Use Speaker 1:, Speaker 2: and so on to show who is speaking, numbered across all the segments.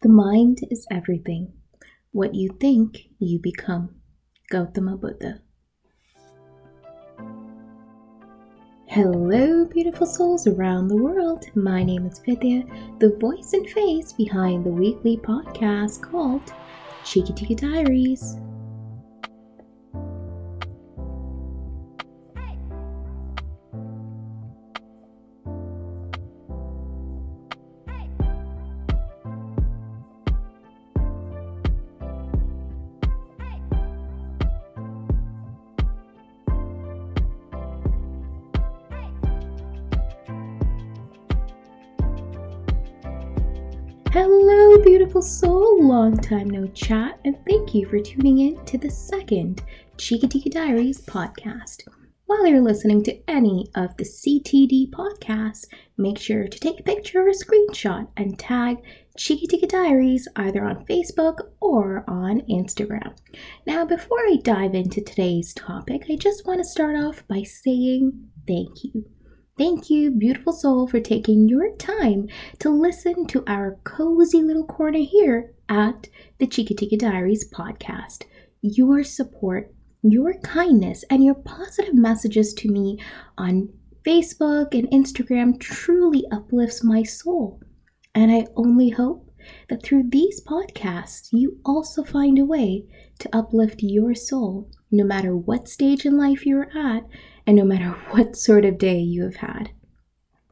Speaker 1: The mind is everything. What you think, you become. Gautama Buddha. Hello, beautiful souls around the world. My name is Vidya, the voice and face behind the weekly podcast called Chikka Tikka Diaries. Hello, beautiful soul. Long time no chat, and thank you for tuning in to the second Tikka Diaries podcast. While you're listening to any of the CTD podcasts, make sure to take a picture or a screenshot and tag Chikka Tikka Diaries either on Facebook or on Instagram. Now, before I dive into today's topic, I just want to start off by saying thank you. Thank you, beautiful soul, for taking your time to listen to our cozy little corner here at the Chikka Tikka Diaries podcast. Your support, your kindness, and your positive messages to me on Facebook and Instagram truly uplifts my soul. And I only hope that through these podcasts, you also find a way to uplift your soul, no matter what stage in life you're at and no matter what sort of day you have had.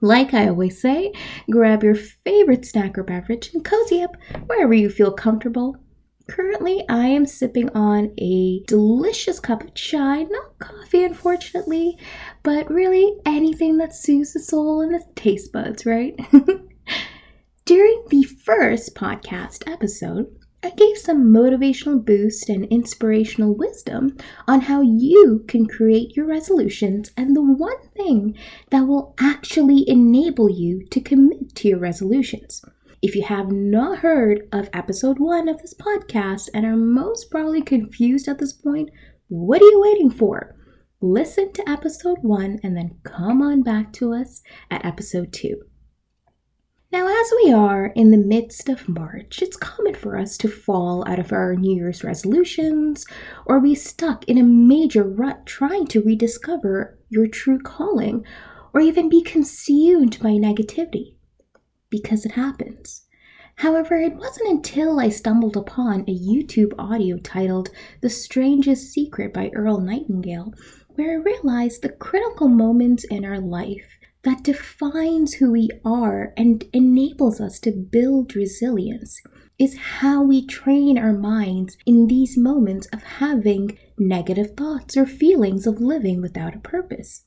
Speaker 1: Like I always say, grab your favorite snack or beverage and cozy up wherever you feel comfortable. Currently, I am sipping on a delicious cup of chai, not coffee, unfortunately, but really anything that soothes the soul and the taste buds, right? During the first podcast episode, I gave some motivational boost and inspirational wisdom on how you can create your resolutions and the one thing that will actually enable you to commit to your resolutions. If you have not heard of episode one of this podcast and are most probably confused at this point, what are you waiting for? Listen to episode one and then come on back to us at episode two. Now, as we are in the midst of March, it's common for us to fall out of our New Year's resolutions or be stuck in a major rut trying to rediscover your true calling or even be consumed by negativity. Because it happens. However, it wasn't until I stumbled upon a YouTube audio titled The Strangest Secret by Earl Nightingale where I realized the critical moments in our life that defines who we are and enables us to build resilience is how we train our minds in these moments of having negative thoughts or feelings of living without a purpose.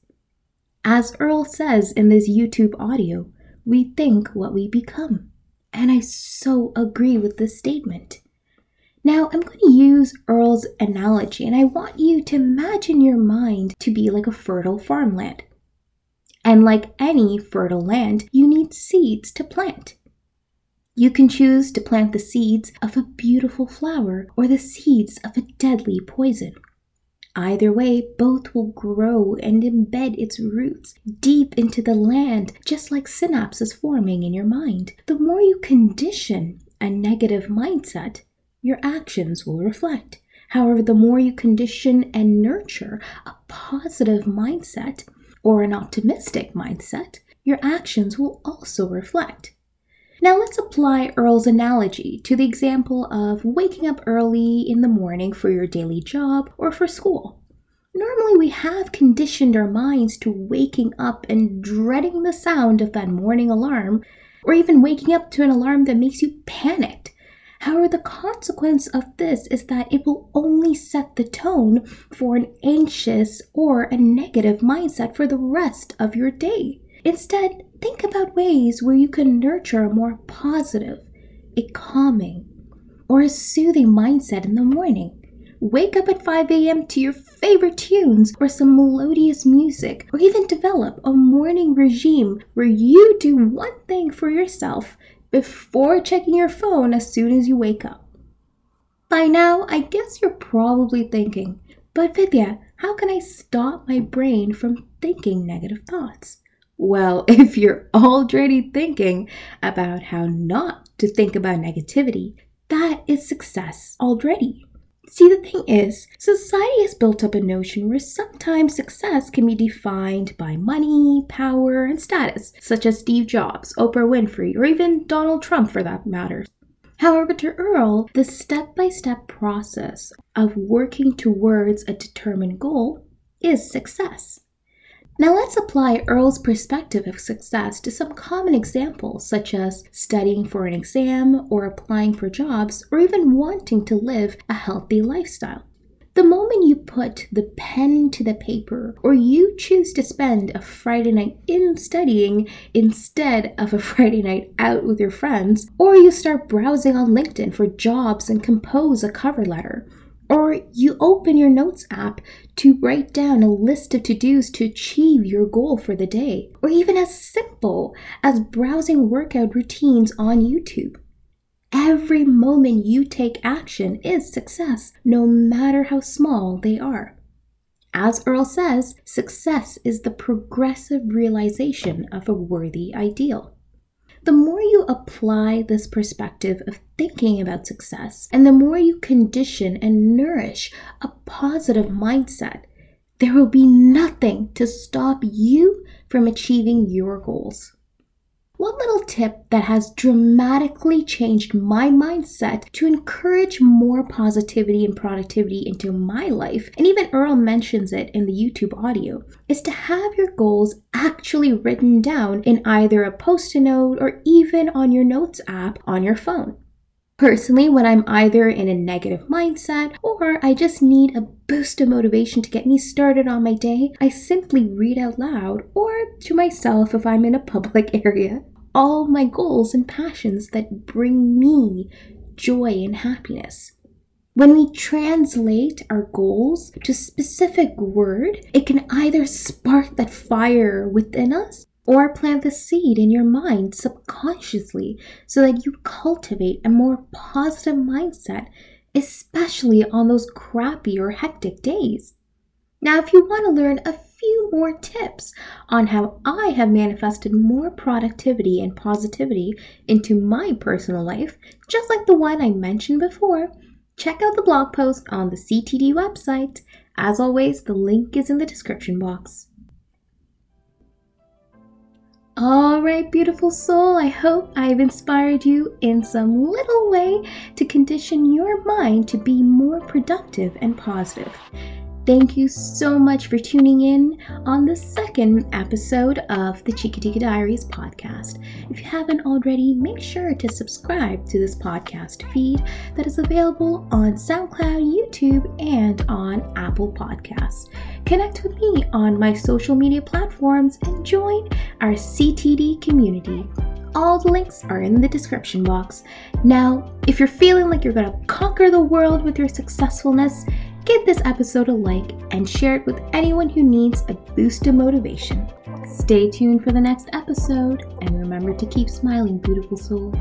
Speaker 1: As Earl says in this YouTube audio, we think what we become. And I so agree with this statement. Now, I'm going to use Earl's analogy, and I want you to imagine your mind to be like a fertile farmland. And like any fertile land, you need seeds to plant. You can choose to plant the seeds of a beautiful flower or the seeds of a deadly poison. Either way, both will grow and embed its roots deep into the land, just like synapses forming in your mind. The more you condition a negative mindset, your actions will reflect. However, the more you condition and nurture a positive mindset, or an optimistic mindset, your actions will also reflect. Now let's apply Earl's analogy to the example of waking up early in the morning for your daily job or for school. Normally, we have conditioned our minds to waking up and dreading the sound of that morning alarm, or even waking up to an alarm that makes you panicked However, the consequence of this is that it will only set the tone for an anxious or a negative mindset for the rest of your day. Instead, think about ways where you can nurture a more positive, a calming, or a soothing mindset in the morning. Wake up at 5 a.m. to your favorite tunes or some melodious music, or even develop a morning regime where you do one thing for yourself before checking your phone as soon as you wake up. By now, I guess you're probably thinking, but Vidya, how can I stop my brain from thinking negative thoughts? Well, if you're already thinking about how not to think about negativity, that is success already. See, the thing is, society has built up a notion where sometimes success can be defined by money, power, and status, such as Steve Jobs, Oprah Winfrey, or even Donald Trump for that matter. However, to Earl, the step by step process of working towards a determined goal is success. Now let's apply Earl's perspective of success to some common examples, such as studying for an exam, or applying for jobs, or even wanting to live a healthy lifestyle. The moment you put the pen to the paper, or you choose to spend a Friday night in studying instead of a Friday night out with your friends, or you start browsing on LinkedIn for jobs and compose a cover letter, or you open your notes app to write down a list of to dos to achieve your goal for the day, or even as simple as browsing workout routines on YouTube. Every moment you take action is success, no matter how small they are. As Earl says, success is the progressive realization of a worthy ideal the more you apply this perspective of thinking about success, and the more you condition and nourish a positive mindset, there will be nothing to stop you from achieving your goals. One little tip that has dramatically changed my mindset to encourage more positivity and productivity into my life, and even Earl mentions it in the YouTube audio, is to have your goals actually written down in either a post it note or even on your notes app on your phone. Personally, when I'm either in a negative mindset or I just need a boost of motivation to get me started on my day, I simply read out loud or to myself if I'm in a public area all my goals and passions that bring me joy and happiness. When we translate our goals to specific word, it can either spark that fire within us or plant the seed in your mind subconsciously so that you cultivate a more positive mindset, especially on those crappy or hectic days. Now, if you want to learn a few more tips on how I have manifested more productivity and positivity into my personal life, just like the one I mentioned before, check out the blog post on the CTD website. As always, the link is in the description box. All right, beautiful soul, I hope I've inspired you in some little way to condition your mind to be more productive and positive. Thank you so much for tuning in on the second episode of the Chikka Tikka Diaries podcast. If you haven't already, make sure to subscribe to this podcast feed that is available on SoundCloud, YouTube, and on Apple Podcasts. Connect with me on my social media platforms and join our CTD community. All the links are in the description box. Now, if you're feeling like you're going to conquer the world with your successfulness, give this episode a like and share it with anyone who needs a boost of motivation. Stay tuned for the next episode and remember to keep smiling, beautiful soul.